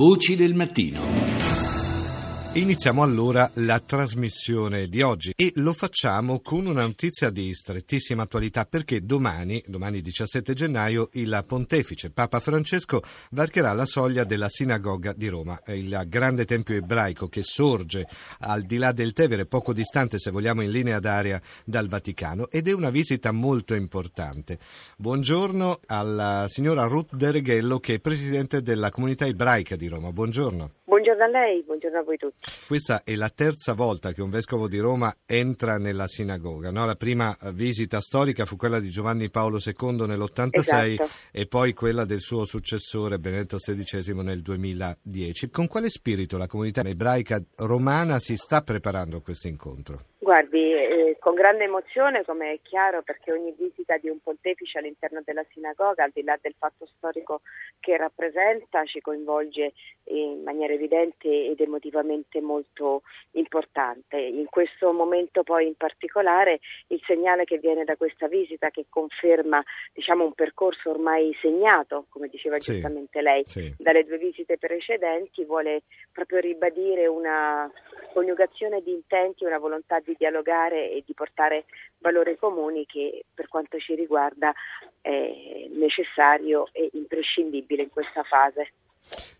Voci del mattino. Iniziamo allora la trasmissione di oggi e lo facciamo con una notizia di strettissima attualità perché domani, domani 17 gennaio, il pontefice Papa Francesco varcherà la soglia della sinagoga di Roma, il grande tempio ebraico che sorge al di là del Tevere, poco distante se vogliamo in linea d'aria dal Vaticano ed è una visita molto importante. Buongiorno alla signora Ruth Dereghello che è presidente della comunità ebraica di Roma. Buongiorno. Buongiorno a lei, buongiorno a voi tutti. Questa è la terza volta che un vescovo di Roma entra nella sinagoga. No? La prima visita storica fu quella di Giovanni Paolo II nell'86 esatto. e poi quella del suo successore Benedetto XVI nel 2010. Con quale spirito la comunità ebraica romana si sta preparando a questo incontro? Guardi, eh, con grande emozione, come è chiaro, perché ogni visita di un pontefice all'interno della sinagoga, al di là del fatto storico che rappresenta, ci coinvolge in maniera evidente ed emotivamente molto importante. In questo momento poi in particolare il segnale che viene da questa visita che conferma diciamo, un percorso ormai segnato, come diceva sì, giustamente lei, sì. dalle due visite precedenti, vuole proprio ribadire una coniugazione di intenti, una volontà di dialogare e di portare valori comuni che per quanto ci riguarda è necessario e imprescindibile in questa fase.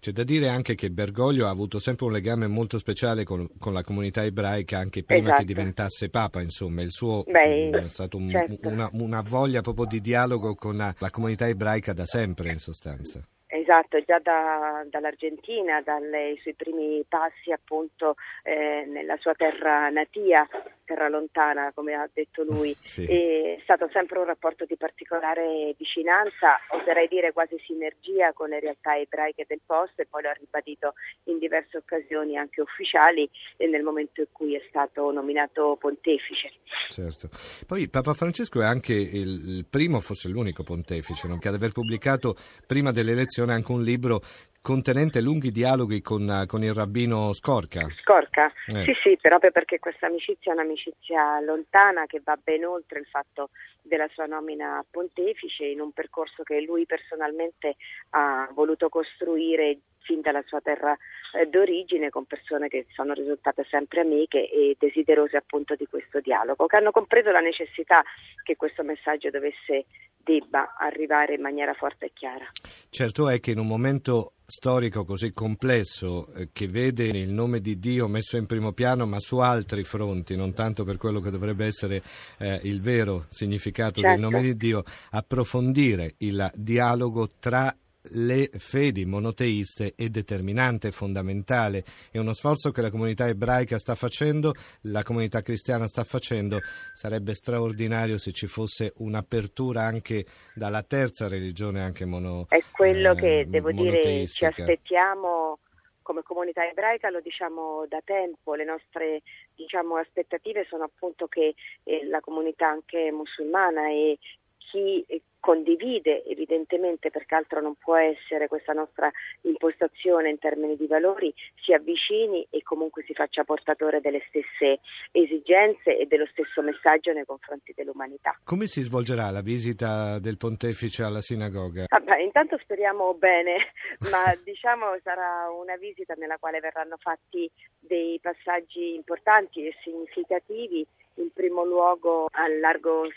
C'è da dire anche che Bergoglio ha avuto sempre un legame molto speciale con, con la comunità ebraica anche prima esatto. che diventasse Papa, insomma, il suo Beh, è stato un, certo. una, una, voglia proprio di dialogo con la, la comunità ebraica da sempre in sostanza. Esatto, già da, dall'Argentina, dai suoi primi passi appunto eh, nella sua terra natia, terra lontana come ha detto lui, sì. è stato sempre un rapporto di particolare vicinanza, oserei dire quasi sinergia con le realtà ebraiche del posto e poi lo ha ribadito in diverse occasioni anche ufficiali e nel momento in cui è stato nominato pontefice. Certo. Poi Papa Francesco è anche il, primo, forse l'unico pontefice, no? che ad aver pubblicato prima dell'elezione anche un libro contenente lunghi dialoghi con, con il rabbino Scorca. Scorca? Eh. Sì, sì, proprio perché questa amicizia è un'amicizia lontana che va ben oltre il fatto della sua nomina pontefice in un percorso che lui personalmente ha voluto costruire fin dalla sua terra eh, d'origine con persone che sono risultate sempre amiche e desiderose appunto di questo dialogo, che hanno compreso la necessità che questo messaggio dovesse debba arrivare in maniera forte e chiara. Certo è che in un momento storico così complesso eh, che vede il nome di Dio messo in primo piano ma su altri fronti, non tanto per quello che dovrebbe essere eh, il vero significato certo. del nome di Dio, approfondire il dialogo tra le fedi monoteiste è determinante, fondamentale. È uno sforzo che la comunità ebraica sta facendo, la comunità cristiana sta facendo. Sarebbe straordinario se ci fosse un'apertura anche dalla terza religione, anche mono, È quello eh, che devo dire ci aspettiamo come comunità ebraica lo diciamo da tempo, le nostre diciamo, aspettative sono appunto che eh, la comunità anche musulmana e chi condivide evidentemente perché altro non può essere questa nostra impostazione in termini di valori, si avvicini e comunque si faccia portatore delle stesse esigenze e dello stesso messaggio nei confronti dell'umanità. Come si svolgerà la visita del pontefice alla sinagoga? Ah, beh, intanto speriamo bene, ma diciamo sarà una visita nella quale verranno fatti dei passaggi importanti e significativi in primo luogo al largo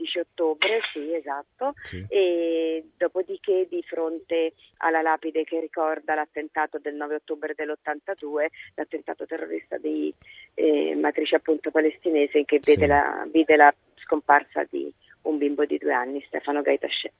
16 ottobre, sì, esatto, sì. e dopodiché di fronte alla lapide che ricorda l'attentato del 9 ottobre dell'82, l'attentato terrorista di eh, matrice appunto palestinese che vede, sì. la, vide la scomparsa di un bimbo di due anni, Stefano Gaitasce.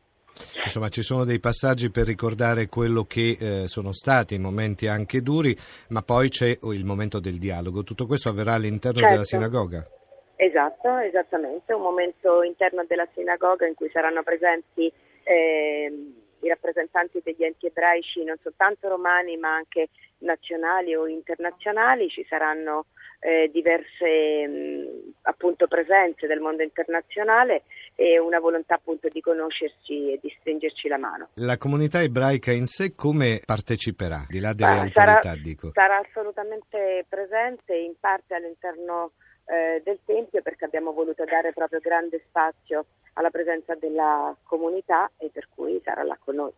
Insomma, ci sono dei passaggi per ricordare quello che eh, sono stati momenti anche duri, ma poi c'è il momento del dialogo. Tutto questo avverrà all'interno certo. della sinagoga? Esatto, esattamente, un momento interno della sinagoga in cui saranno presenti eh, i rappresentanti degli enti ebraici non soltanto romani ma anche nazionali o internazionali, ci saranno eh, diverse mh, appunto, presenze del mondo internazionale e una volontà appunto di conoscerci e di stringerci la mano. La comunità ebraica in sé come parteciperà, di là delle ah, autorità? Sarà, dico? sarà assolutamente presente in parte all'interno eh, del Tempio perché abbiamo voluto dare proprio grande spazio alla presenza della comunità e per cui sarà là con noi.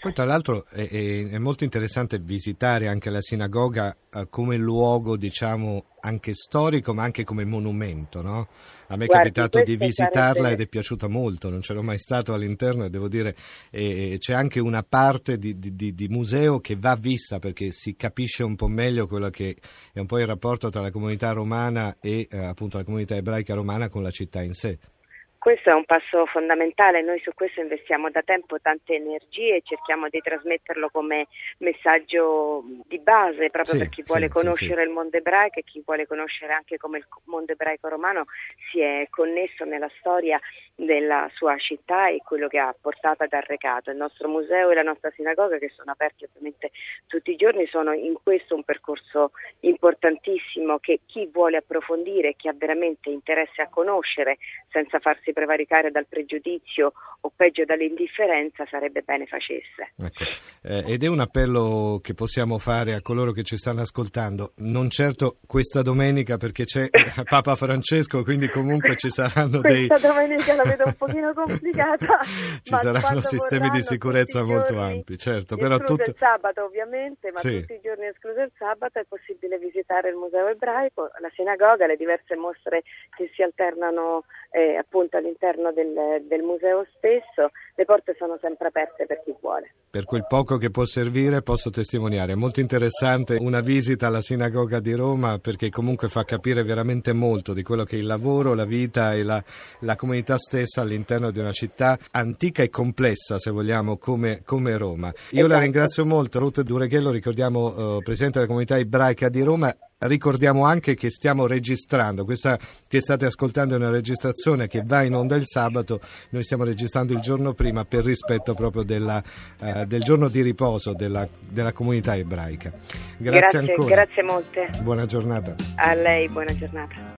Poi tra l'altro è, è, è molto interessante visitare anche la sinagoga eh, come luogo, diciamo, anche storico, ma anche come monumento, no? A me è Guardi, capitato di visitarla sarebbe... ed è piaciuuta molto, non c'ero mai stato all'interno e devo dire eh, c'è anche una parte di, di, di, museo che va vista perché si capisce un po' meglio quello che è un po' il rapporto tra la comunità romana e eh, appunto la comunità ebraica romana con la città in sé. Questo è un passo fondamentale, noi su questo investiamo da tempo tante energie e cerchiamo di trasmetterlo come messaggio di base proprio sì, per chi vuole sì, conoscere sì, il mondo ebraico e chi vuole conoscere anche come il mondo ebraico romano si è connesso nella storia della sua città e quello che ha portato ad arrecato. Il nostro museo e la nostra sinagoga che sono aperti ovviamente tutti i giorni sono in questo un percorso importantissimo che chi vuole approfondire, chi ha veramente interesse a conoscere senza farsi farsi prevaricare dal pregiudizio o peggio dall'indifferenza sarebbe bene facesse. Ecco. Eh, ed è un appello che possiamo fare a coloro che ci stanno ascoltando, non certo questa domenica perché c'è Papa Francesco, quindi comunque ci saranno dei... Questa domenica la vedo un pochino complicata. ci saranno sistemi di sicurezza molto ampi, certo. Però tutto... il sabato ovviamente, ma sì. tutti i giorni escluso il sabato è possibile visitare il Museo Ebraico, la sinagoga, le diverse mostre che si alternano eh, appunto all'interno del, del, museo stesso, le porte sono sempre aperte per chi vuole. Per quel poco che può servire posso testimoniare, è molto interessante una visita alla sinagoga di Roma perché comunque fa capire veramente molto di quello che è il lavoro, la vita e la, la comunità stessa all'interno di una città antica e complessa se vogliamo come, come Roma. Io esatto. la ringrazio molto, Ruth Dureghello, ricordiamo eh, Presidente della comunità ebraica di Roma Ricordiamo anche che stiamo registrando, questa che state ascoltando è una registrazione che va in onda il sabato, noi stiamo registrando il giorno prima per rispetto proprio della, uh, del giorno di riposo della, della comunità ebraica. Grazie, grazie ancora. Grazie molte. Buona giornata. A lei, buona giornata.